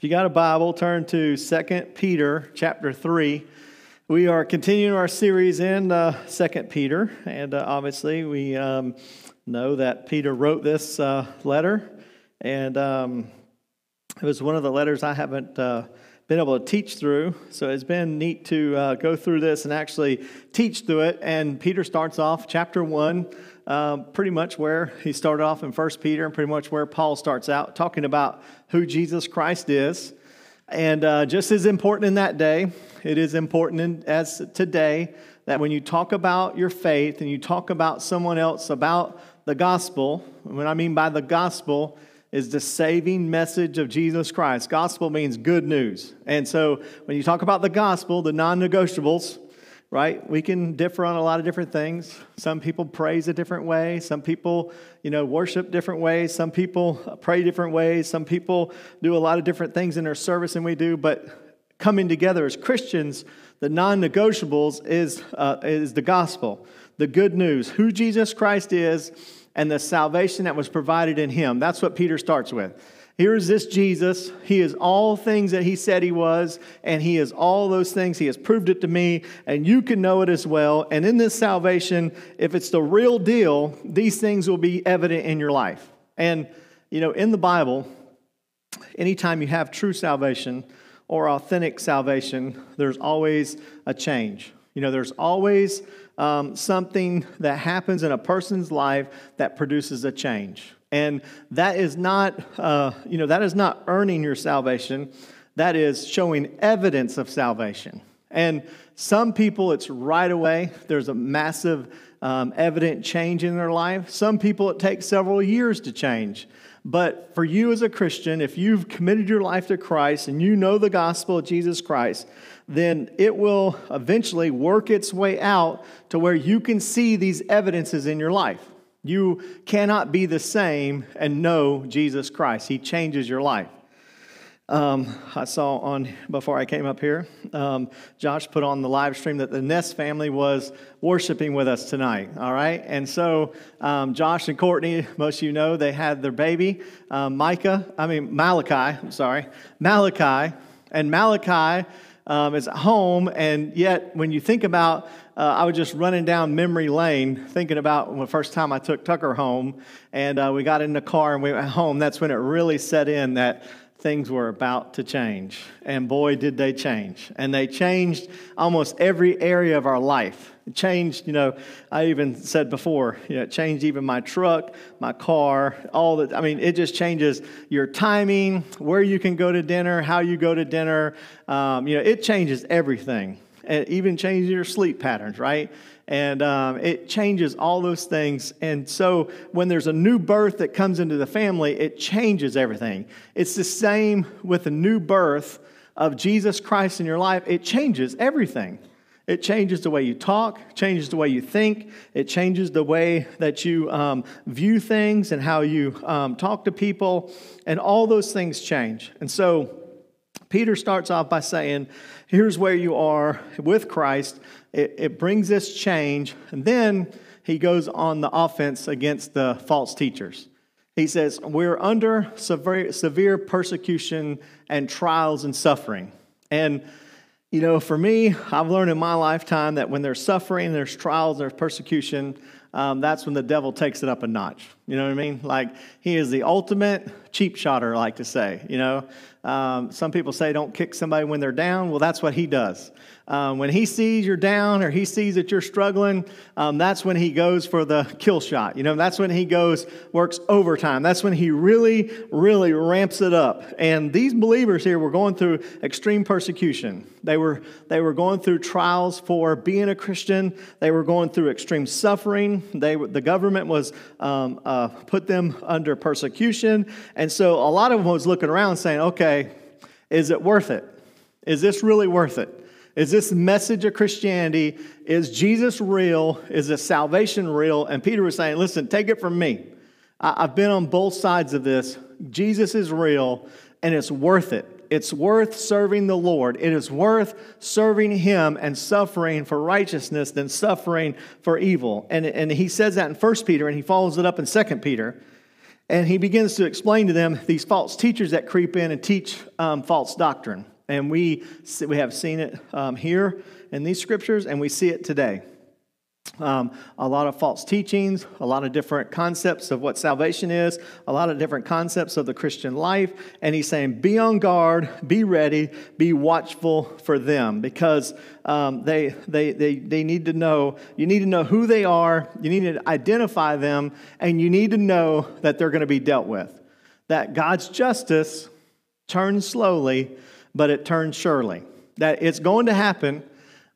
If you got a Bible, turn to 2 Peter chapter 3. We are continuing our series in uh, 2 Peter, and uh, obviously we um, know that Peter wrote this uh, letter, and um, it was one of the letters I haven't uh, been able to teach through. So it's been neat to uh, go through this and actually teach through it. And Peter starts off chapter 1 um, pretty much where he started off in First Peter, and pretty much where Paul starts out, talking about who Jesus Christ is. And uh, just as important in that day, it is important in, as today that when you talk about your faith and you talk about someone else about the gospel, what I mean by the gospel is the saving message of Jesus Christ. Gospel means good news. And so when you talk about the gospel, the non negotiables, right? We can differ on a lot of different things. Some people praise a different way. Some people, you know, worship different ways. Some people pray different ways. Some people do a lot of different things in their service than we do. But coming together as Christians, the non-negotiables is uh, is the gospel, the good news, who Jesus Christ is, and the salvation that was provided in Him. That's what Peter starts with. Here is this Jesus. He is all things that he said he was, and he is all those things. He has proved it to me, and you can know it as well. And in this salvation, if it's the real deal, these things will be evident in your life. And, you know, in the Bible, anytime you have true salvation or authentic salvation, there's always a change. You know, there's always um, something that happens in a person's life that produces a change. And that is not, uh, you know, that is not earning your salvation. That is showing evidence of salvation. And some people, it's right away. There's a massive, um, evident change in their life. Some people, it takes several years to change. But for you as a Christian, if you've committed your life to Christ and you know the gospel of Jesus Christ, then it will eventually work its way out to where you can see these evidences in your life. You cannot be the same and know Jesus Christ. He changes your life. Um, I saw on before I came up here, um, Josh put on the live stream that the Ness family was worshiping with us tonight. All right, and so um, Josh and Courtney, most of you know, they had their baby, um, Micah. I mean Malachi. I'm sorry, Malachi, and Malachi um, is at home, and yet when you think about uh, I was just running down memory lane thinking about the first time I took Tucker home and uh, we got in the car and we went home. That's when it really set in that things were about to change. And boy, did they change. And they changed almost every area of our life. It changed, you know, I even said before, you know, it changed even my truck, my car, all that. I mean, it just changes your timing, where you can go to dinner, how you go to dinner. Um, you know, it changes everything. It even changes your sleep patterns, right? And um, it changes all those things. And so when there's a new birth that comes into the family, it changes everything. It's the same with the new birth of Jesus Christ in your life, it changes everything. It changes the way you talk, changes the way you think, it changes the way that you um, view things and how you um, talk to people, and all those things change. And so Peter starts off by saying, Here's where you are with Christ. It, it brings this change. And then he goes on the offense against the false teachers. He says, We're under severe, severe persecution and trials and suffering. And, you know, for me, I've learned in my lifetime that when there's suffering, there's trials, there's persecution, um, that's when the devil takes it up a notch. You know what I mean? Like, he is the ultimate cheap shotter, I like to say. You know, um, some people say don't kick somebody when they're down. Well, that's what he does. Um, when he sees you're down or he sees that you're struggling, um, that's when he goes for the kill shot. You know, that's when he goes, works overtime. That's when he really, really ramps it up. And these believers here were going through extreme persecution. They were, they were going through trials for being a Christian. They were going through extreme suffering. They, the government was um, uh, put them under persecution. And so a lot of them was looking around saying, okay, is it worth it? Is this really worth it? Is this message of Christianity, is Jesus real? Is this salvation real? And Peter was saying, listen, take it from me. I've been on both sides of this. Jesus is real, and it's worth it. It's worth serving the Lord. It is worth serving Him and suffering for righteousness than suffering for evil. And, and he says that in 1 Peter, and he follows it up in 2 Peter. And he begins to explain to them these false teachers that creep in and teach um, false doctrine. And we, we have seen it um, here in these scriptures, and we see it today. Um, a lot of false teachings, a lot of different concepts of what salvation is, a lot of different concepts of the Christian life. And he's saying, be on guard, be ready, be watchful for them because um, they, they, they, they need to know, you need to know who they are, you need to identify them, and you need to know that they're going to be dealt with. That God's justice turns slowly, but it turns surely. That it's going to happen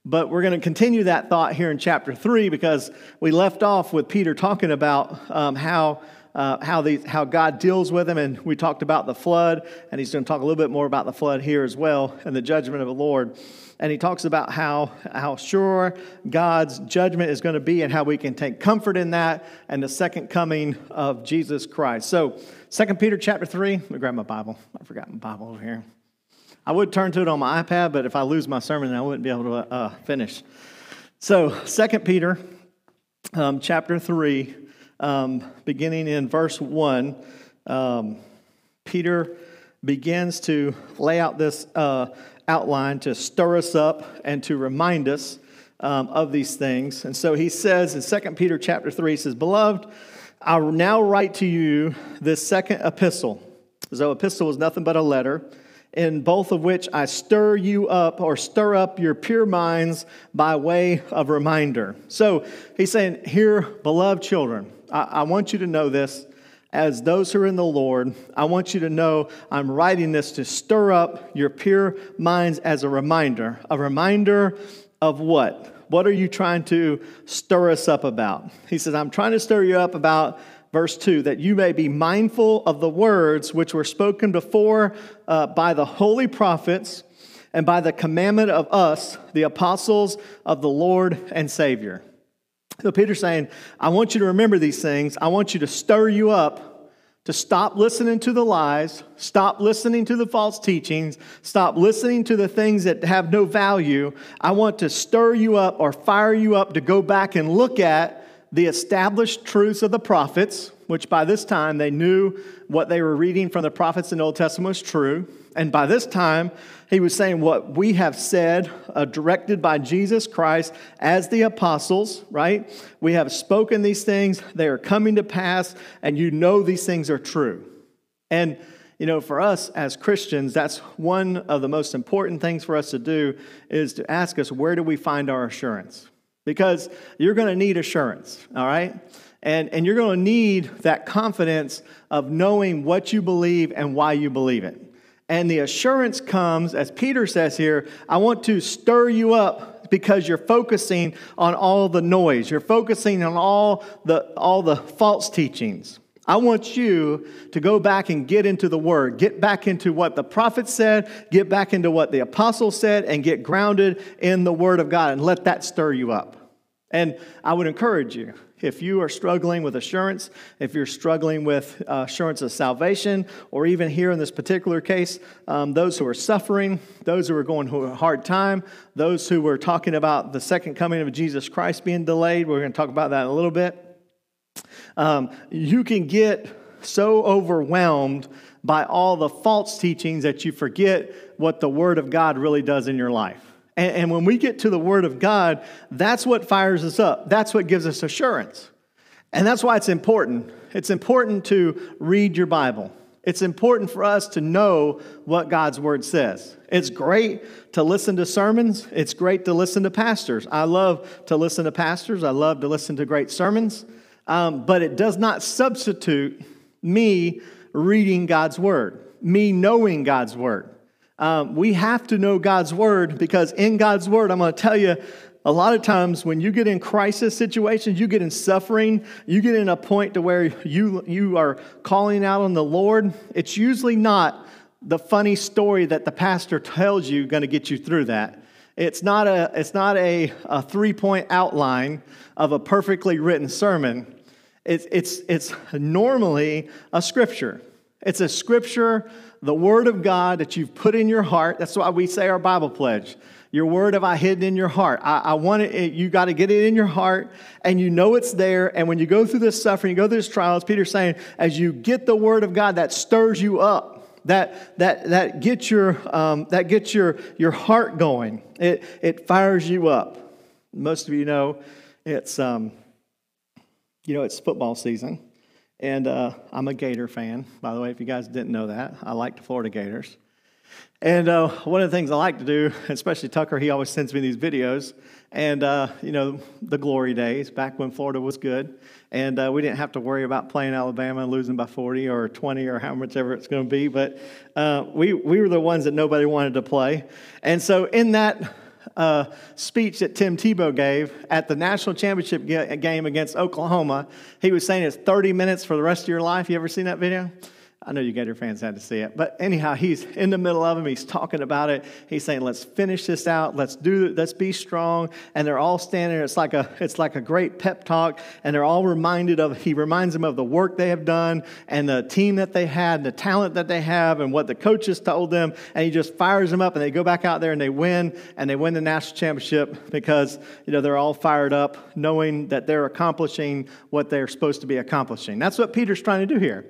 but we're going to continue that thought here in chapter 3 because we left off with Peter talking about um, how, uh, how, the, how God deals with him. And we talked about the flood, and he's going to talk a little bit more about the flood here as well and the judgment of the Lord. And he talks about how, how sure God's judgment is going to be and how we can take comfort in that and the second coming of Jesus Christ. So, 2 Peter chapter 3, let me grab my Bible. I forgot my Bible over here. I would turn to it on my iPad, but if I lose my sermon, I wouldn't be able to uh, finish. So, 2 Peter um, chapter 3, um, beginning in verse 1, um, Peter begins to lay out this uh, outline to stir us up and to remind us um, of these things. And so he says in 2 Peter chapter 3, he says, Beloved, I now write to you this second epistle. So, epistle is nothing but a letter in both of which I stir you up or stir up your pure minds by way of reminder. So he's saying, Here, beloved children, I, I want you to know this as those who are in the Lord, I want you to know I'm writing this to stir up your pure minds as a reminder. A reminder of what? What are you trying to stir us up about? He says, I'm trying to stir you up about verse 2 that you may be mindful of the words which were spoken before uh, by the holy prophets and by the commandment of us, the apostles of the Lord and Savior. So Peter's saying, I want you to remember these things. I want you to stir you up to stop listening to the lies, stop listening to the false teachings, stop listening to the things that have no value. I want to stir you up or fire you up to go back and look at the established truths of the prophets, which by this time they knew what they were reading from the prophets in the Old Testament was true. And by this time, he was saying what we have said, uh, directed by Jesus Christ as the apostles, right? We have spoken these things, they are coming to pass, and you know these things are true. And you know, for us as Christians, that's one of the most important things for us to do is to ask us, where do we find our assurance? Because you're going to need assurance, all right? And, and you're going to need that confidence of knowing what you believe and why you believe it. And the assurance comes, as Peter says here, I want to stir you up because you're focusing on all the noise. You're focusing on all the, all the false teachings. I want you to go back and get into the Word, get back into what the prophet said, get back into what the apostle said, and get grounded in the Word of God and let that stir you up. And I would encourage you, if you are struggling with assurance, if you're struggling with uh, assurance of salvation, or even here in this particular case, um, those who are suffering, those who are going through a hard time, those who were talking about the second coming of Jesus Christ being delayed, we're going to talk about that in a little bit. Um, you can get so overwhelmed by all the false teachings that you forget what the Word of God really does in your life. And, and when we get to the Word of God, that's what fires us up. That's what gives us assurance. And that's why it's important. It's important to read your Bible. It's important for us to know what God's Word says. It's great to listen to sermons. It's great to listen to pastors. I love to listen to pastors. I love to listen to great sermons um, but it does not substitute me reading God's word, me knowing God's word. Um, we have to know God's word because in God's word, I'm going to tell you, a lot of times when you get in crisis situations, you get in suffering, you get in a point to where you, you are calling out on the Lord, it's usually not the funny story that the pastor tells you going to get you through that. It's not a, it's not a, a three point outline of a perfectly written sermon. It's, it's, it's normally a scripture. It's a scripture, the word of God that you've put in your heart. That's why we say our Bible pledge. Your word have I hidden in your heart. I, I want it, you got to get it in your heart, and you know it's there. And when you go through this suffering, you go through this trial, trials, Peter's saying, as you get the word of God, that stirs you up. That, that, that gets, your, um, that gets your, your heart going. It, it fires you up. Most of you know it's, um, you know, it's football season. And uh, I'm a Gator fan, by the way, if you guys didn't know that. I like the Florida Gators. And uh, one of the things I like to do, especially Tucker, he always sends me these videos. And, uh, you know, the glory days, back when Florida was good. And uh, we didn't have to worry about playing Alabama and losing by 40 or 20 or how much ever it's going to be. But uh, we, we were the ones that nobody wanted to play. And so in that uh, speech that Tim Tebow gave at the national championship game against Oklahoma, he was saying it's 30 minutes for the rest of your life. You ever seen that video? I know you Gator fans had to see it. But anyhow, he's in the middle of them. He's talking about it. He's saying, let's finish this out. Let's do let's be strong. And they're all standing. It's like a it's like a great pep talk. And they're all reminded of he reminds them of the work they have done and the team that they had, and the talent that they have, and what the coaches told them. And he just fires them up and they go back out there and they win and they win the national championship because you know they're all fired up, knowing that they're accomplishing what they're supposed to be accomplishing. That's what Peter's trying to do here.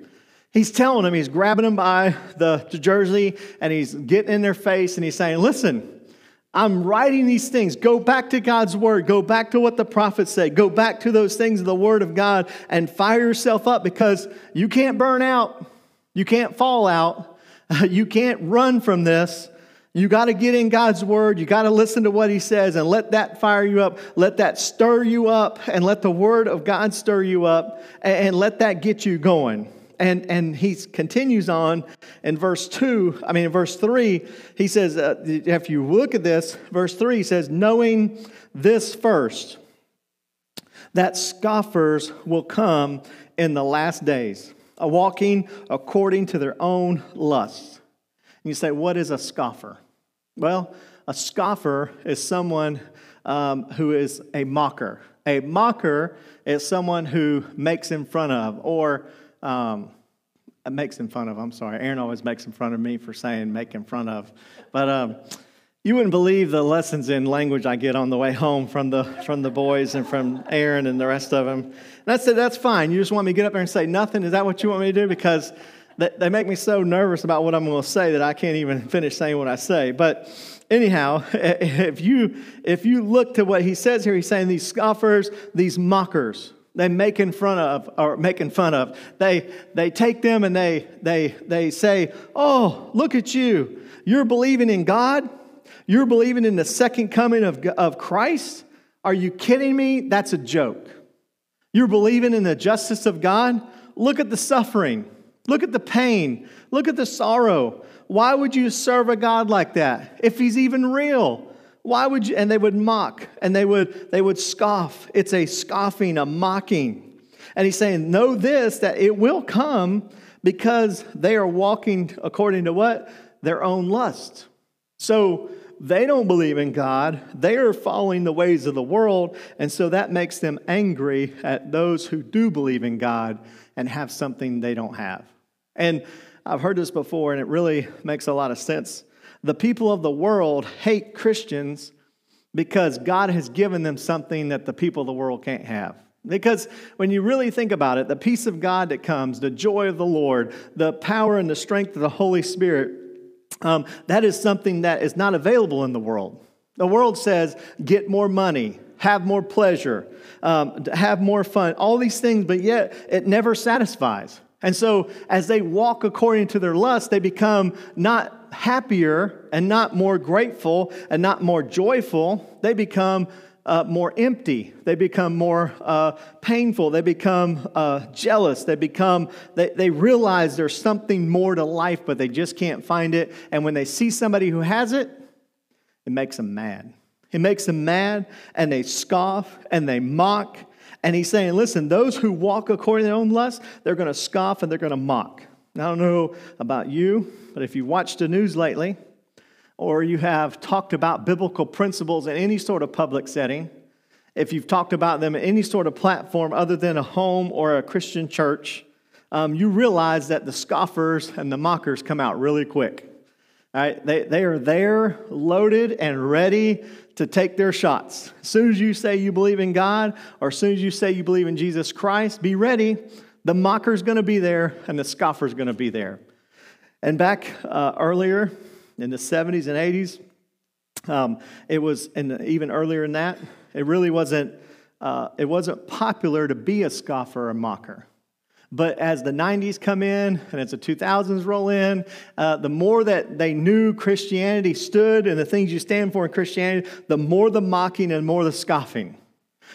He's telling them, he's grabbing them by the, the jersey and he's getting in their face and he's saying, Listen, I'm writing these things. Go back to God's word. Go back to what the prophets say. Go back to those things of the word of God and fire yourself up because you can't burn out. You can't fall out. You can't run from this. You got to get in God's word. You got to listen to what he says and let that fire you up. Let that stir you up and let the word of God stir you up and let that get you going. And, and he continues on in verse 2, I mean, in verse 3, he says, uh, if you look at this, verse 3 he says, knowing this first, that scoffers will come in the last days, walking according to their own lusts. And you say, what is a scoffer? Well, a scoffer is someone um, who is a mocker. A mocker is someone who makes in front of or um, makes in fun of. I'm sorry, Aaron always makes in front of me for saying make in front of, but um, you wouldn't believe the lessons in language I get on the way home from the from the boys and from Aaron and the rest of them. And I said, that's fine. You just want me to get up there and say nothing? Is that what you want me to do? Because they make me so nervous about what I'm going to say that I can't even finish saying what I say. But anyhow, if you if you look to what he says here, he's saying these scoffers, these mockers they make in front of or making fun of. They they take them and they they they say oh look at you. You're believing in god? You're believing in the second coming of, of christ? Are you kidding me? That's a joke. You're believing in the justice of god? Look at the suffering. Look at the pain. Look at the sorrow. Why would you serve a god like that if he's even real why would you? And they would mock and they would, they would scoff. It's a scoffing, a mocking. And he's saying, Know this, that it will come because they are walking according to what? Their own lust. So they don't believe in God. They are following the ways of the world. And so that makes them angry at those who do believe in God and have something they don't have. And I've heard this before, and it really makes a lot of sense the people of the world hate Christians because God has given them something that the people of the world can't have. Because when you really think about it, the peace of God that comes, the joy of the Lord, the power and the strength of the Holy Spirit, um, that is something that is not available in the world. The world says, get more money, have more pleasure, um, have more fun, all these things, but yet it never satisfies. And so, as they walk according to their lust, they become not happier and not more grateful and not more joyful. They become uh, more empty. They become more uh, painful. They become uh, jealous. They become, they, they realize there's something more to life, but they just can't find it. And when they see somebody who has it, it makes them mad. It makes them mad, and they scoff and they mock and he's saying, listen, those who walk according to their own lust, they're going to scoff and they're going to mock. Now, I don't know about you, but if you've watched the news lately, or you have talked about biblical principles in any sort of public setting, if you've talked about them in any sort of platform other than a home or a Christian church, um, you realize that the scoffers and the mockers come out really quick. Right? They, they are there, loaded and ready to take their shots. As soon as you say you believe in God, or as soon as you say you believe in Jesus Christ, be ready. The mocker's going to be there, and the scoffer's going to be there. And back uh, earlier in the 70s and 80s, um, it was, and even earlier than that, it really wasn't, uh, it wasn't popular to be a scoffer or mocker. But as the 90s come in and as the 2000s roll in, uh, the more that they knew Christianity stood and the things you stand for in Christianity, the more the mocking and more the scoffing.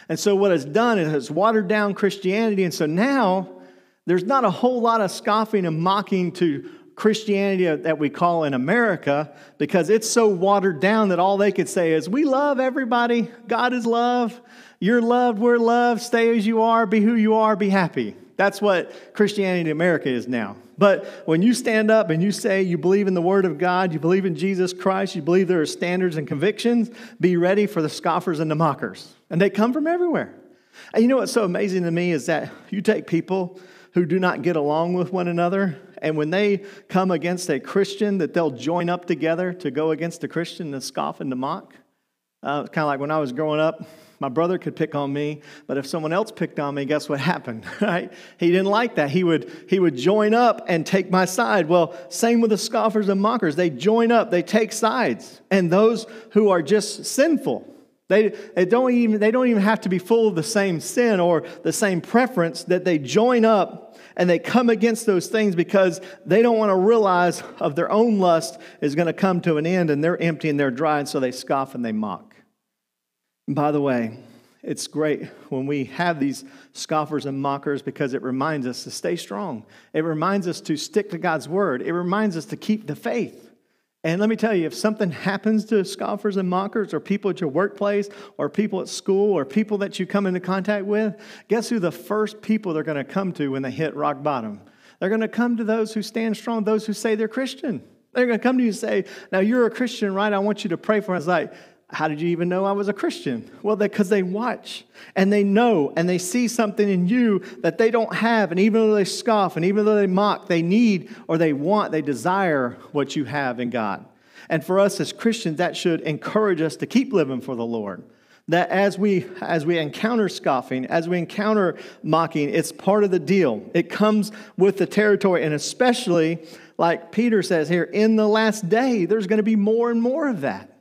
And so, what it's done is it's watered down Christianity. And so now there's not a whole lot of scoffing and mocking to Christianity that we call in America because it's so watered down that all they could say is, We love everybody. God is love. You're loved. We're loved. Stay as you are. Be who you are. Be happy. That's what Christianity in America is now. But when you stand up and you say you believe in the Word of God, you believe in Jesus Christ, you believe there are standards and convictions, be ready for the scoffers and the mockers. And they come from everywhere. And you know what's so amazing to me is that you take people who do not get along with one another, and when they come against a Christian, that they'll join up together to go against the Christian to scoff and to mock. Uh, kind of like when I was growing up, my brother could pick on me, but if someone else picked on me, guess what happened? Right? He didn't like that. He would he would join up and take my side. Well, same with the scoffers and mockers. They join up, they take sides. And those who are just sinful, they, they, don't even, they don't even have to be full of the same sin or the same preference, that they join up and they come against those things because they don't want to realize of their own lust is going to come to an end and they're empty and they're dry, and so they scoff and they mock. By the way, it's great when we have these scoffers and mockers because it reminds us to stay strong. It reminds us to stick to God's word. It reminds us to keep the faith. And let me tell you, if something happens to scoffers and mockers, or people at your workplace, or people at school, or people that you come into contact with, guess who the first people they're going to come to when they hit rock bottom? They're going to come to those who stand strong, those who say they're Christian. They're going to come to you and say, Now you're a Christian, right? I want you to pray for us. Like, how did you even know I was a Christian? Well, because they watch and they know and they see something in you that they don't have. And even though they scoff and even though they mock, they need or they want, they desire what you have in God. And for us as Christians, that should encourage us to keep living for the Lord. That as we as we encounter scoffing, as we encounter mocking, it's part of the deal. It comes with the territory, and especially like Peter says here, in the last day, there's going to be more and more of that.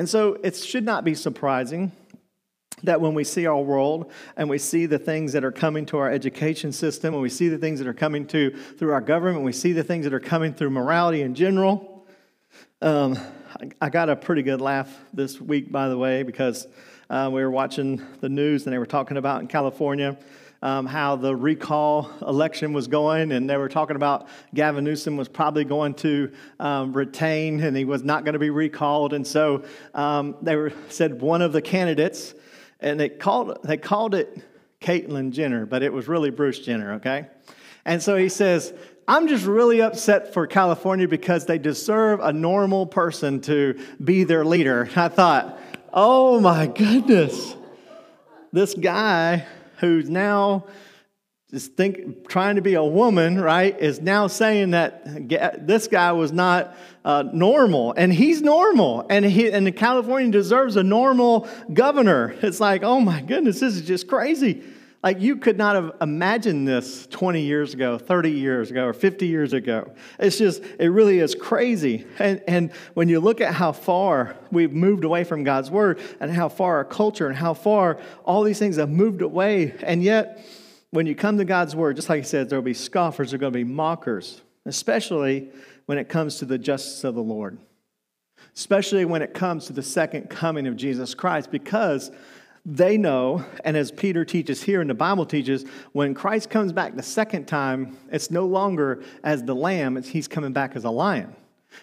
And so it should not be surprising that when we see our world and we see the things that are coming to our education system, and we see the things that are coming to through our government, we see the things that are coming through morality in general. Um, I got a pretty good laugh this week, by the way, because uh, we were watching the news and they were talking about in California um, how the recall election was going, and they were talking about Gavin Newsom was probably going to um, retain and he was not going to be recalled. And so um, they were, said one of the candidates, and they called, they called it Caitlyn Jenner, but it was really Bruce Jenner, okay? And so he says, I'm just really upset for California because they deserve a normal person to be their leader. I thought, oh my goodness, this guy who's now just think trying to be a woman, right, is now saying that this guy was not uh, normal, and he's normal, and he and the California deserves a normal governor. It's like, oh my goodness, this is just crazy. Like you could not have imagined this 20 years ago, 30 years ago, or 50 years ago. It's just, it really is crazy. And, and when you look at how far we've moved away from God's word and how far our culture and how far all these things have moved away, and yet when you come to God's word, just like he said, there will be scoffers, there are going to be mockers, especially when it comes to the justice of the Lord, especially when it comes to the second coming of Jesus Christ, because they know, and as Peter teaches here and the Bible teaches, when Christ comes back the second time, it's no longer as the lamb, he's coming back as a lion.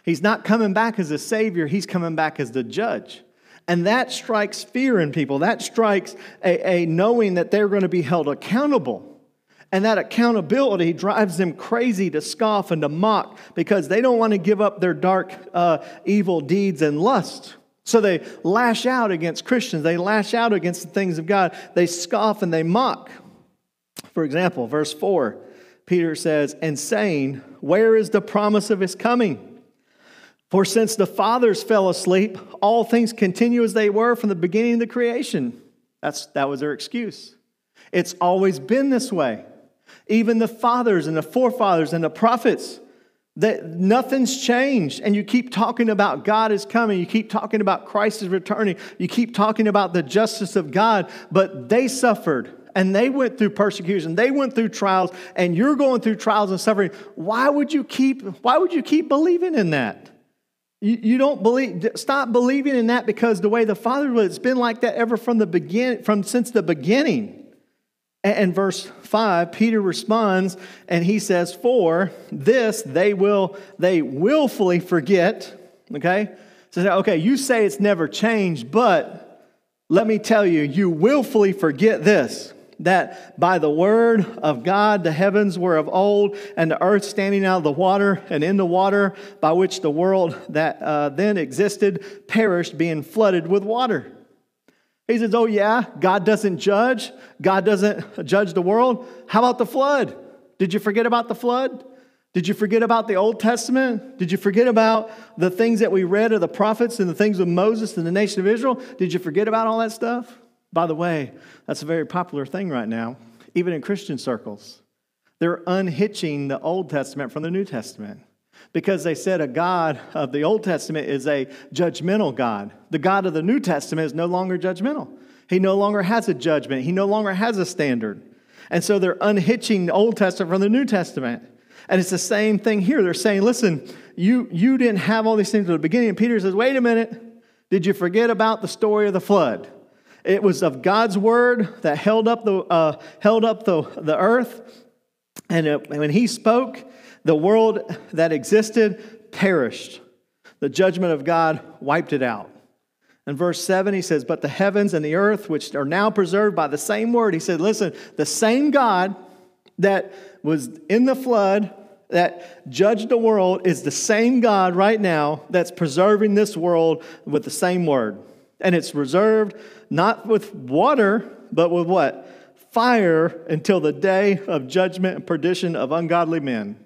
He's not coming back as a savior, he's coming back as the judge. And that strikes fear in people. That strikes a, a knowing that they're going to be held accountable. And that accountability drives them crazy to scoff and to mock because they don't want to give up their dark, uh, evil deeds and lust. So they lash out against Christians. They lash out against the things of God. They scoff and they mock. For example, verse 4, Peter says, And saying, Where is the promise of his coming? For since the fathers fell asleep, all things continue as they were from the beginning of the creation. That's, that was their excuse. It's always been this way. Even the fathers and the forefathers and the prophets, that nothing's changed. And you keep talking about God is coming. You keep talking about Christ is returning. You keep talking about the justice of God, but they suffered and they went through persecution. They went through trials, and you're going through trials and suffering. Why would you keep, why would you keep believing in that? You, you don't believe, stop believing in that because the way the Father was, it's been like that ever from the begin, from since the beginning. And verse 5, Peter responds and he says, For this they will, they willfully forget. Okay? So, okay, you say it's never changed, but let me tell you, you willfully forget this that by the word of God the heavens were of old, and the earth standing out of the water, and in the water by which the world that uh, then existed perished, being flooded with water. He says, Oh, yeah, God doesn't judge. God doesn't judge the world. How about the flood? Did you forget about the flood? Did you forget about the Old Testament? Did you forget about the things that we read of the prophets and the things of Moses and the nation of Israel? Did you forget about all that stuff? By the way, that's a very popular thing right now, even in Christian circles. They're unhitching the Old Testament from the New Testament because they said a God of the Old Testament is a judgmental God. The God of the New Testament is no longer judgmental. He no longer has a judgment, he no longer has a standard. And so they're unhitching the Old Testament from the New Testament. And it's the same thing here. They're saying, listen, you, you didn't have all these things at the beginning. And Peter says, wait a minute. Did you forget about the story of the flood? It was of God's word that held up the, uh, held up the, the earth. And it, when he spoke, the world that existed perished. The judgment of God wiped it out. In verse 7, he says, But the heavens and the earth, which are now preserved by the same word, he said, Listen, the same God that was in the flood, that judged the world, is the same God right now that's preserving this world with the same word. And it's reserved not with water, but with what? Fire until the day of judgment and perdition of ungodly men.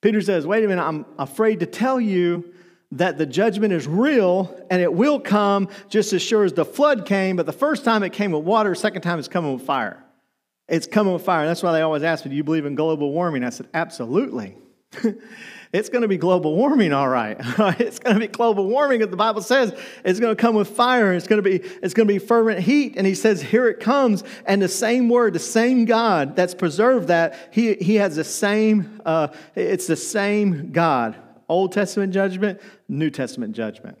Peter says, Wait a minute, I'm afraid to tell you that the judgment is real and it will come just as sure as the flood came, but the first time it came with water, second time it's coming with fire. It's coming with fire. That's why they always ask me, Do you believe in global warming? I said, Absolutely. it's going to be global warming, all right. it's going to be global warming, as the Bible says. It's going to come with fire. It's going to be it's going to be fervent heat. And he says, here it comes. And the same word, the same God that's preserved that, he he has the same. Uh, it's the same God. Old Testament judgment, New Testament judgment.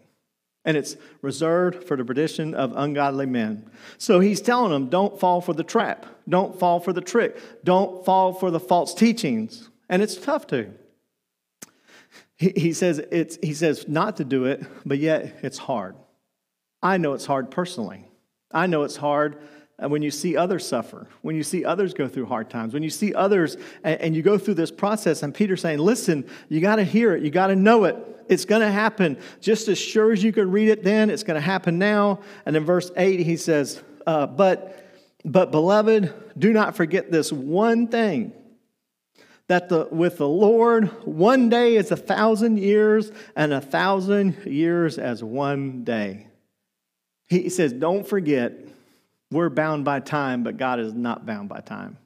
And it's reserved for the perdition of ungodly men. So he's telling them, don't fall for the trap. Don't fall for the trick. Don't fall for the false teachings. And it's tough to. He, he, says it's, he says not to do it, but yet it's hard. I know it's hard personally. I know it's hard uh, when you see others suffer, when you see others go through hard times, when you see others and, and you go through this process, and Peter's saying, Listen, you got to hear it, you got to know it. It's going to happen. Just as sure as you could read it then, it's going to happen now. And in verse 8, he says, uh, but, but beloved, do not forget this one thing that the, with the Lord, one day is a thousand years, and a thousand years as one day. He says, Don't forget, we're bound by time, but God is not bound by time.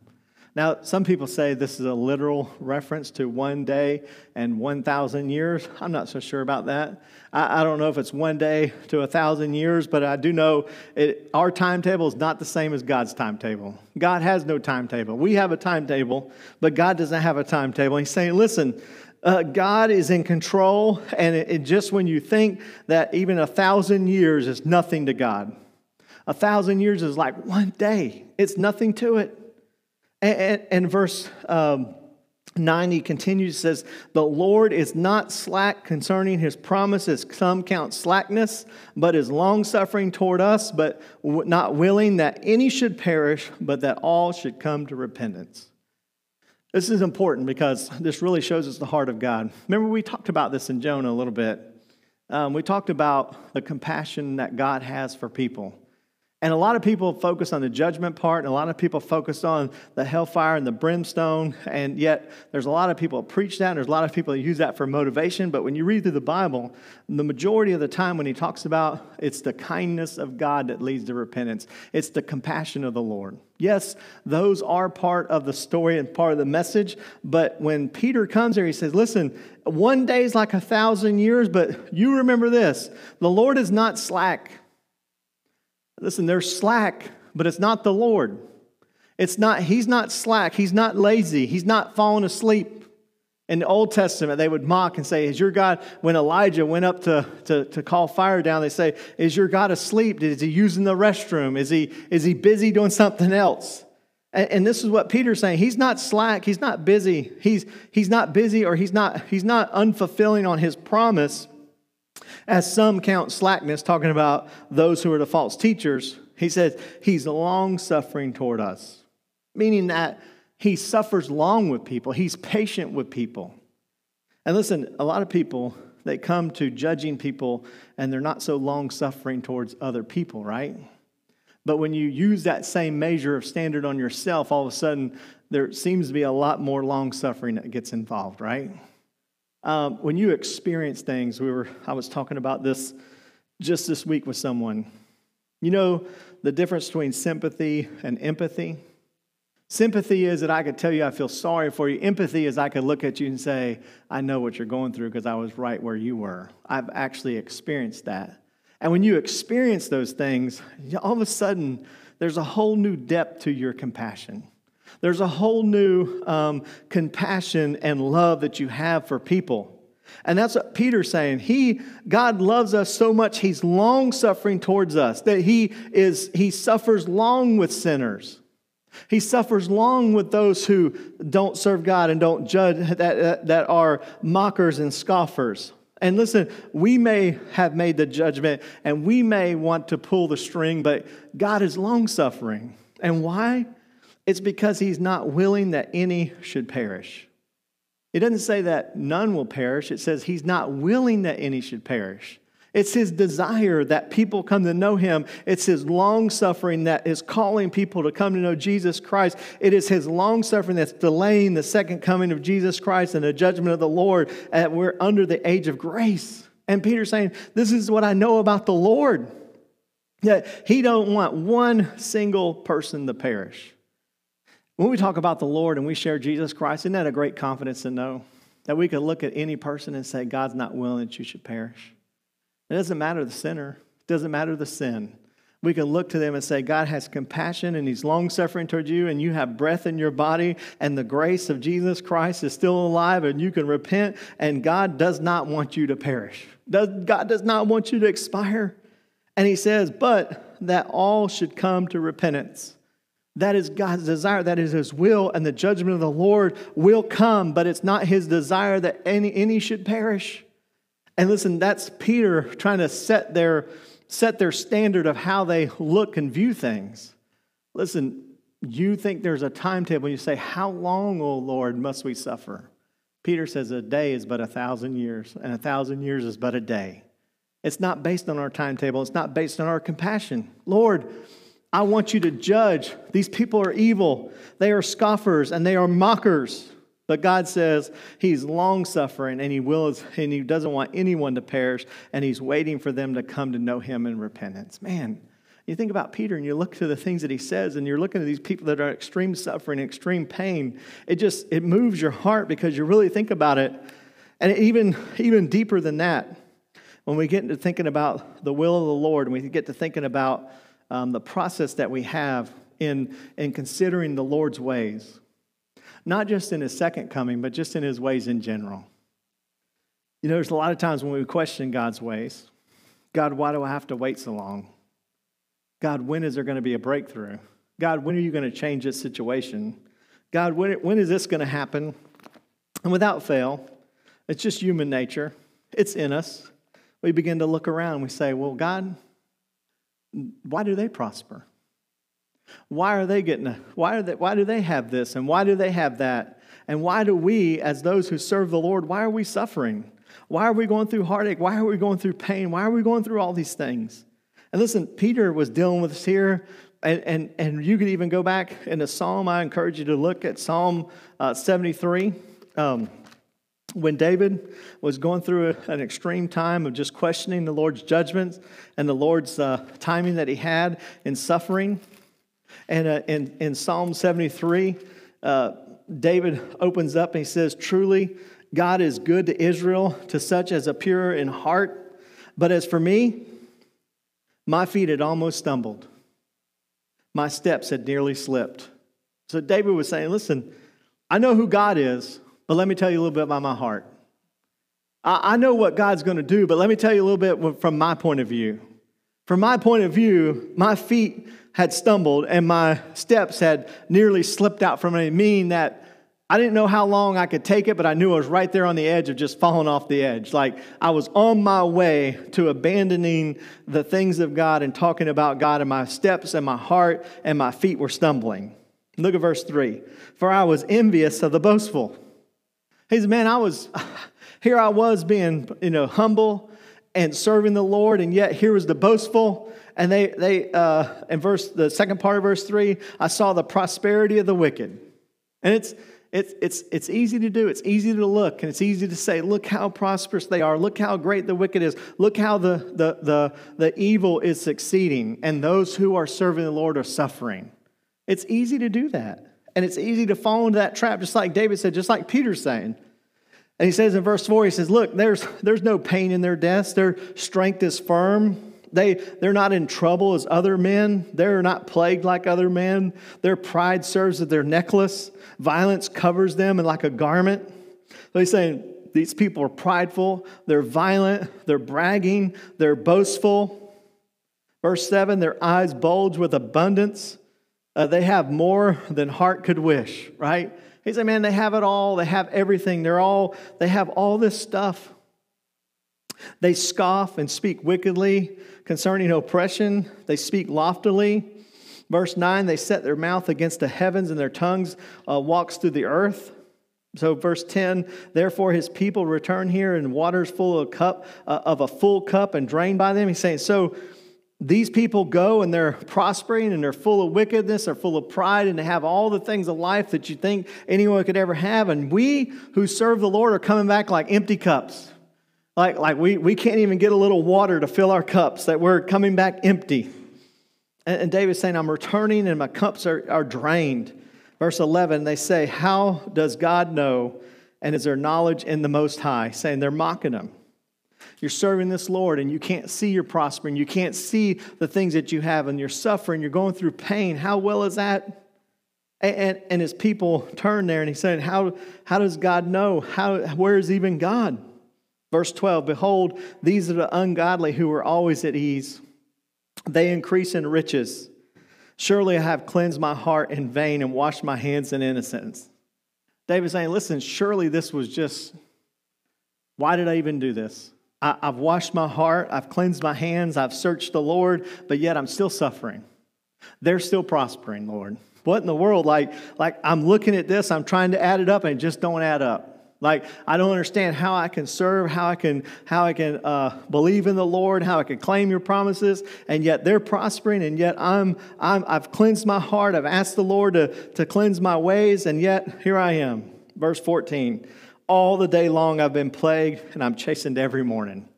Now, some people say this is a literal reference to one day and 1,000 years. I'm not so sure about that. I, I, don't know if it's one day to a 1,000 years, but I do know it, our timetable is not the same as God's timetable. God has no timetable. We have a timetable, but God doesn't have a timetable. He's saying, listen, uh, God is in control, and it, it just when you think that even a thousand years is nothing to God, a thousand years is like one day, it's nothing to it. And, and, verse um, 9, he continues, says, The Lord is not slack concerning his promises, some count slackness, but is longsuffering toward us, but not willing that any should perish, but that all should come to repentance. This is important because this really shows us the heart of God. Remember, we talked about this in Jonah a little bit. Um, we talked about the compassion that God has for people. And a lot of people focus on the judgment part, and a lot of people focus on the hellfire and the brimstone. And yet, there's a lot of people preach that, and there's a lot of people that use that for motivation. But when you read through the Bible, the majority of the time when he talks about it's the kindness of God that leads to repentance, it's the compassion of the Lord. Yes, those are part of the story and part of the message. But when Peter comes here, he says, Listen, one day is like a thousand years, but you remember this the Lord is not slack Listen, they're slack, but it's not the Lord. It's not, he's not slack. He's not lazy. He's not falling asleep. In the Old Testament, they would mock and say, Is your God, when Elijah went up to, to, to call fire down, they say, Is your God asleep? Is he using the restroom? Is he, is he busy doing something else? And, and this is what Peter's saying. He's not slack. He's not busy. He's, he's not busy or he's not, he's not unfulfilling on his promise as some count slackness, talking about those who are the false teachers, he says he's long suffering toward us, meaning that he suffers long with people, he's patient with people. And listen, a lot of people, they come to judging people and they're not so long suffering towards other people, right? But when you use that same measure of standard on yourself, all of a sudden there seems to be a lot more long suffering that gets involved, right? Um, when you experience things, we were, I was talking about this just this week with someone. You know the difference between sympathy and empathy? Sympathy is that I could tell you I feel sorry for you. Empathy is I could look at you and say, I know what you're going through because I was right where you were. I've actually experienced that. And when you experience those things, all of a sudden, there's a whole new depth to your compassion. There's a whole new um, compassion and love that you have for people. And that's what Peter's saying. He, God loves us so much, He's long suffering towards us, that He is, He suffers long with sinners. He suffers long with those who don't serve God and don't judge, that, that, that are mockers and scoffers. And listen, we may have made the judgment and we may want to pull the string, but God is long suffering. And why? It's because he's not willing that any should perish. It doesn't say that none will perish, it says he's not willing that any should perish. It's his desire that people come to know him. It's his long suffering that is calling people to come to know Jesus Christ. It is his long suffering that's delaying the second coming of Jesus Christ and the judgment of the Lord. And we're under the age of grace. And Peter's saying, This is what I know about the Lord. That he don't want one single person to perish. When we talk about the Lord and we share Jesus Christ, isn't that a great confidence to know that we could look at any person and say, God's not willing that you should perish? It doesn't matter the sinner, it doesn't matter the sin. We can look to them and say, God has compassion and He's long suffering towards you, and you have breath in your body, and the grace of Jesus Christ is still alive, and you can repent, and God does not want you to perish. God does not want you to expire. And He says, but that all should come to repentance. That is God's desire. That is His will, and the judgment of the Lord will come, but it's not His desire that any, any should perish. And listen, that's Peter trying to set their, set their standard of how they look and view things. Listen, you think there's a timetable, you say, How long, O Lord, must we suffer? Peter says, A day is but a thousand years, and a thousand years is but a day. It's not based on our timetable, it's not based on our compassion. Lord, I want you to judge. These people are evil. They are scoffers and they are mockers. But God says He's long suffering and He wills and He doesn't want anyone to perish, and He's waiting for them to come to know Him in repentance. Man, you think about Peter and you look to the things that he says, and you're looking at these people that are extreme suffering, extreme pain. It just it moves your heart because you really think about it. And even, even deeper than that, when we get into thinking about the will of the Lord, and we get to thinking about um, the process that we have in, in considering the Lord's ways, not just in his second coming, but just in his ways in general. You know, there's a lot of times when we question God's ways God, why do I have to wait so long? God, when is there going to be a breakthrough? God, when are you going to change this situation? God, when, when is this going to happen? And without fail, it's just human nature, it's in us. We begin to look around. We say, Well, God, why do they prosper? Why are they getting a, why are they why do they have this and why do they have that? And why do we as those who serve the Lord, why are we suffering? Why are we going through heartache? Why are we going through pain? Why are we going through all these things? And listen, Peter was dealing with this here. And, and, and you could even go back in the Psalm. I encourage you to look at Psalm uh, 73. Um, when David was going through an extreme time of just questioning the Lord's judgments and the Lord's uh, timing that he had in suffering. And uh, in, in Psalm 73, uh, David opens up and he says, Truly, God is good to Israel, to such as are pure in heart. But as for me, my feet had almost stumbled my steps had nearly slipped. So David was saying, Listen, I know who God is, but let me tell you a little bit about my heart. I, know what God's going to do, but let me tell you a little bit from my point of view. From my point of view, my feet had stumbled and my steps had nearly slipped out from me, meaning that I didn't know how long I could take it, but I knew I was right there on the edge of just falling off the edge. Like I was on my way to abandoning the things of God and talking about God, and my steps and my heart and my feet were stumbling. Look at verse 3 For I was envious of the boastful. He said, Man, I was, here I was being, you know, humble and serving the Lord, and yet here was the boastful. And they, they uh, in verse, the second part of verse 3, I saw the prosperity of the wicked. And it's, it's, it's, it's easy to do. It's easy to look, and it's easy to say, look how prosperous they are. Look how great the wicked is. Look how the, the, the, the evil is succeeding, and those who are serving the Lord are suffering. It's easy to do that. And it's easy to fall into that trap, just like David said, just like Peter's saying. And he says in verse 4, he says, Look, there's, there's no pain in their deaths, their strength is firm. They, they're not in trouble as other men. They're not plagued like other men. Their pride serves as their necklace. Violence covers them and like a garment. So he's saying these people are prideful, they're violent, they're bragging, they're boastful. Verse 7 their eyes bulge with abundance. Uh, they have more than heart could wish, right? He said, man, they have it all. They have everything. They're all, they have all this stuff. They scoff and speak wickedly concerning oppression. They speak loftily. Verse 9, they set their mouth against the heavens and their tongues uh, walks through the earth. So, verse 10, therefore his people return here and waters full of cup uh, of a full cup and drained by them. He's saying, so these people go and they're prospering and they're full of wickedness, they're full of pride, and they have all the things of life that you think anyone could ever have. And we who serve the Lord are coming back like empty cups. Like, like we, we can't even get a little water to fill our cups, that we're coming back empty. And, and David's saying, I'm returning and my cups are, are drained. Verse 11, they say, How does God know? And is there knowledge in the Most High? Saying they're mocking him. You're serving this Lord and you can't see you're prospering. You can't see the things that you have and you're suffering. You're going through pain. How well is that? And, and, and his people turn there and he said, how, how does God know? How, where is even God? Verse 12 Behold, these are the ungodly who are always at ease. They increase in riches. Surely I have cleansed my heart in vain and washed my hands in innocence. David's saying, Listen, surely this was just, why did I even do this? I, have washed my heart, I've cleansed my hands, I've searched the Lord, but yet I'm still suffering. They're still prospering, Lord. What in the world? Like, like I'm looking at this, I'm trying to add it up, and it just don't add up. Like I don't understand how I can serve, how I can how I can uh, believe in the Lord, how I can claim your promises, and yet they're prospering, and yet I'm, I'm I've cleansed my heart. I've asked the Lord to to cleanse my ways, and yet here I am. Verse 14. All the day long I've been plagued, and I'm chastened every morning.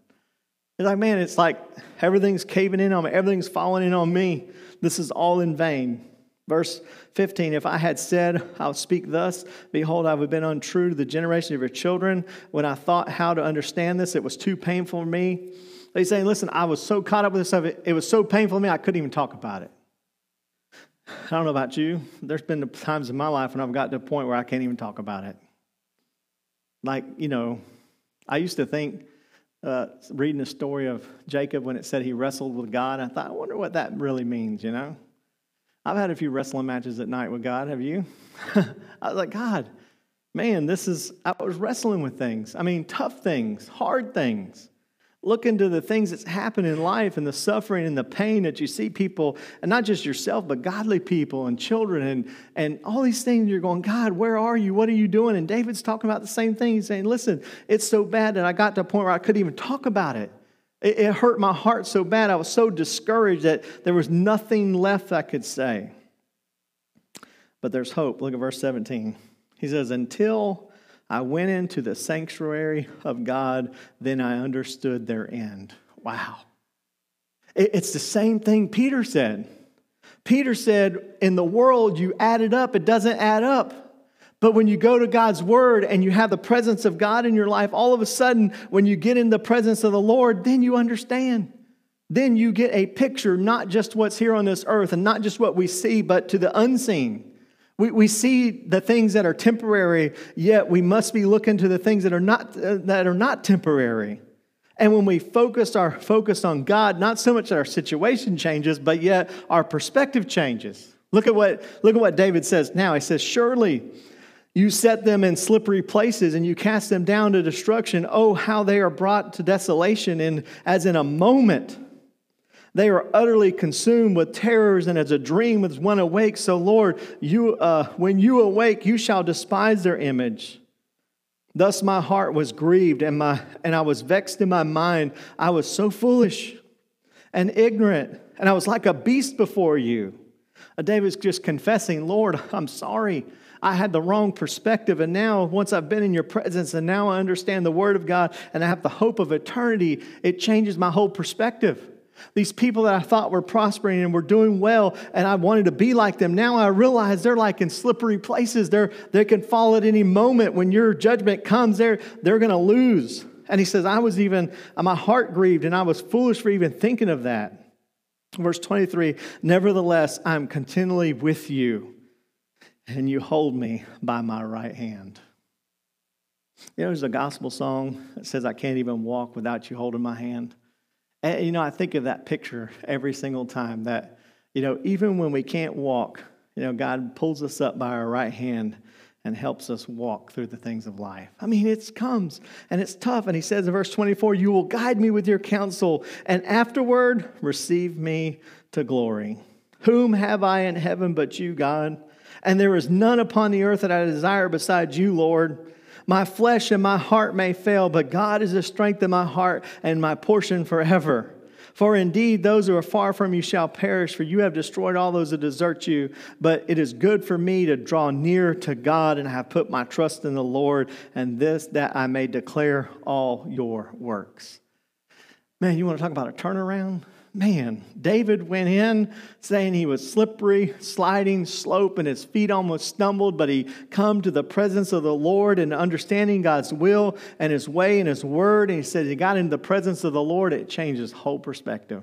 It's like, man, it's like everything's caving in on me, everything's falling in on me. This is all in vain. Verse 15 If I had said, I'll speak thus, behold, I would have been untrue to the generation of your children. When I thought how to understand this, it was too painful for me. He's saying, Listen, I was so caught up with this stuff, it, it was so painful to me, I couldn't even talk about it. I don't know about you. There's been times in my life when I've got to a point where I can't even talk about it. Like, you know, I used to think, uh, reading the story of Jacob when it said he wrestled with God, I thought, I wonder what that really means, you know? I've had a few wrestling matches at night with God. Have you? I was like, God, man, this is, I was wrestling with things. I mean, tough things, hard things. Look into the things that's happened in life and the suffering and the pain that you see people, and not just yourself, but godly people and children and, and all these things. You're going, God, where are you? What are you doing? And David's talking about the same thing. He's saying, listen, it's so bad that I got to a point where I couldn't even talk about it. It, it hurt my heart so bad. I was so discouraged that there was nothing left I could say. But there's hope. Look at verse 17. He says, Until I went into the sanctuary of God, then I understood their end. Wow. It's the same thing Peter said. Peter said, In the world, you add it up, it doesn't add up. But when you go to God's word and you have the presence of God in your life, all of a sudden, when you get in the presence of the Lord, then you understand. Then you get a picture, not just what's here on this earth and not just what we see, but to the unseen. We, we see the things that are temporary, yet we must be looking to the things that are not, uh, that are not temporary. And when we focus our focus on God, not so much that our situation changes, but yet our perspective changes. Look at what, look at what David says now. He says, Surely you set them in slippery places and you cast them down to destruction. Oh, how they are brought to desolation, and as in a moment. They are utterly consumed with terrors, and as a dream as one awakes. So, Lord, you, uh, when you awake, you shall despise their image. Thus my heart was grieved, and, my, and I was vexed in my mind. I was so foolish and ignorant, and I was like a beast before you. Uh, David's just confessing, Lord, I'm sorry. I had the wrong perspective. And now, once I've been in your presence and now I understand the Word of God and I have the hope of eternity, it changes my whole perspective. These people that I thought were prospering and were doing well, and I wanted to be like them, now I realize they're like in slippery places. They're, they can fall at any moment. When your judgment comes, they're, they're going to lose. And he says, I was even, my heart grieved, and I was foolish for even thinking of that. Verse 23 Nevertheless, I'm continually with you, and you hold me by my right hand. You know, there's a gospel song that says, I can't even walk without you holding my hand. And, you know, I think of that picture every single time that, you know, even when we can't walk, you know, God pulls us up by our right hand and helps us walk through the things of life. I mean, it comes and it's tough. And he says in verse 24, You will guide me with your counsel, and afterward receive me to glory. Whom have I in heaven but you, God? And there is none upon the earth that I desire besides you, Lord. My flesh and my heart may fail, but God is the strength of my heart and my portion forever. For indeed, those who are far from you shall perish, for you have destroyed all those that desert you. But it is good for me to draw near to God, and I have put my trust in the Lord, and this that I may declare all your works. Man, you want to talk about a turnaround? Man, David went in saying he was slippery, sliding slope, and his feet almost stumbled, but he come to the presence of the Lord and understanding God's will and his way and his word. And he said he got into the presence of the Lord, it changed his whole perspective.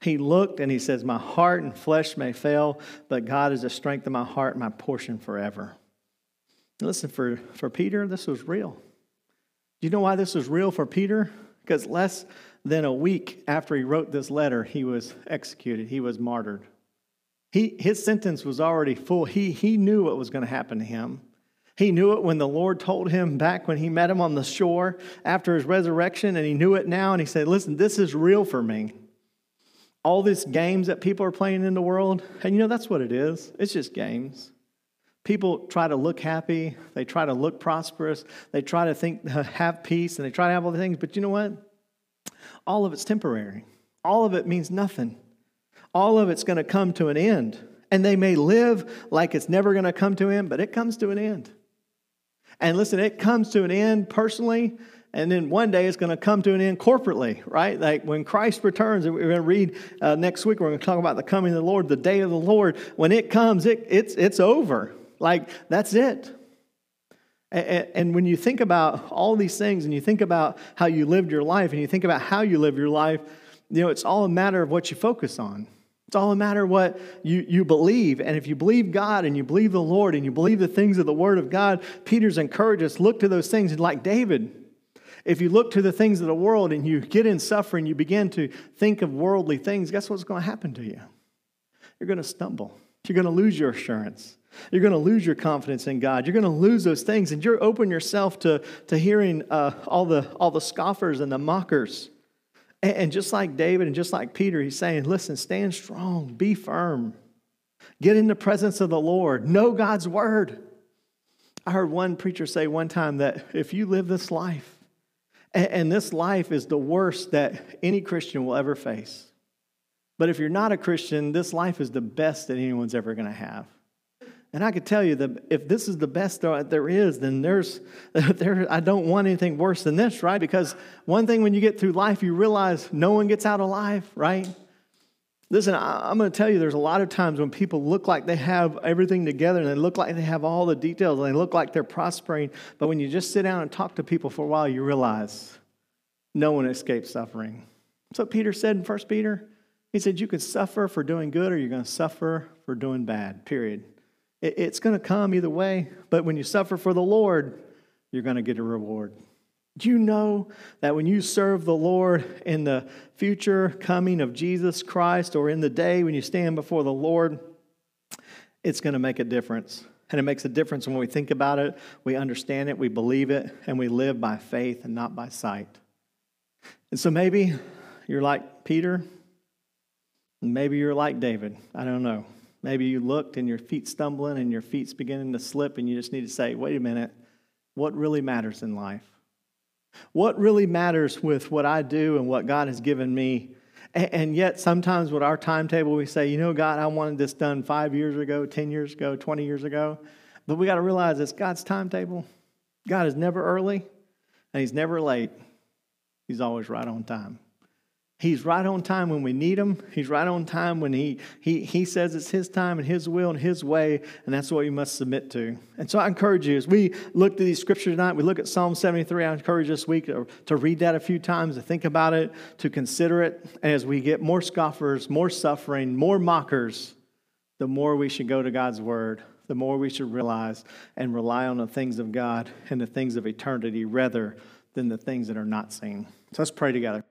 He looked and he says, My heart and flesh may fail, but God is the strength of my heart, my portion forever. Listen, for, for Peter, this was real. Do you know why this was real for Peter? Because less than a week after he wrote this letter, he was executed, he was martyred. He, his sentence was already full. He, he knew what was going to happen to him. He knew it when the Lord told him back when he met him on the shore after his resurrection, and he knew it now. And he said, Listen, this is real for me. All these games that people are playing in the world, and you know, that's what it is. It's just games. People try to look happy, they try to look prosperous, they try to think, have peace, and they try to have all the things, but you know what? all of it's temporary. All of it means nothing. All of it's going to come to an end. And they may live like it's never going to come to an end, but it comes to an end. And listen, it comes to an end personally, and then one day it's going to come to an end corporately, right? Like when Christ returns, we're going to read uh, next week, we're going to talk about the coming of the Lord, the day of the Lord. When it comes, it, it's, it's over. Like, that's it. And when you think about all these things and you think about how you lived your life and you think about how you live your life, you know, it's all a matter of what you focus on. It's all a matter of what you, you believe. And if you believe God and you believe the Lord and you believe the things of the Word of God, Peter's encouraged us look to those things. And like David, if you look to the things of the world and you get in suffering, you begin to think of worldly things, guess what's going to happen to you? You're going to stumble. You're going to lose your assurance. You're going to lose your confidence in God. You're going to lose those things, and you're open yourself to, to hearing uh, all, the, all the scoffers and the mockers. And, and just like David and just like Peter, he's saying, listen, stand strong, be firm, get in the presence of the Lord, know God's word. I heard one preacher say one time that if you live this life And this life is the worst that any Christian will ever face. But if you're not a Christian, this life is the best that anyone's ever going to have. And I could tell you that if this is the best there is, then there's, there, I don't want anything worse than this, right? Because one thing when you get through life, you realize no one gets out alive, right? Listen, I'm going to tell you, there's a lot of times when people look like they have everything together and they look like they have all the details and they look like they're prospering. But when you just sit down and talk to people for a while, you realize no one escapes suffering. What Peter said in 1 Peter. He said, You can suffer for doing good or you're going to suffer for doing bad, period. It's going to come either way. But when you suffer for the Lord, you're going to get a reward. Do you know that when you serve the Lord in the future coming of Jesus Christ or in the day when you stand before the Lord, it's going to make a difference. And it makes a difference when we think about it, we understand it, we believe it, and we live by faith and not by sight. And so maybe you're like Peter, maybe you're like David. I don't know. Maybe you looked and your feet stumbling and your feet's beginning to slip, and you just need to say, wait a minute, what really matters in life? What really matters with what I do and what God has given me? And yet, sometimes with our timetable, we say, you know, God, I wanted this done five years ago, 10 years ago, 20 years ago. But we got to realize it's God's timetable. God is never early and He's never late. He's always right on time. He's right on time when we need him. He's right on time when he, he, he says it's his time and his will and his way, and that's what we must submit to. And so I encourage you, as we look at these scriptures tonight, we look at Psalm 73. I encourage this week to, to read that a few times, to think about it, to consider it. And as we get more scoffers, more suffering, more mockers, the more we should go to God's word, the more we should realize and rely on the things of God and the things of eternity rather than the things that are not seen. So let's pray together.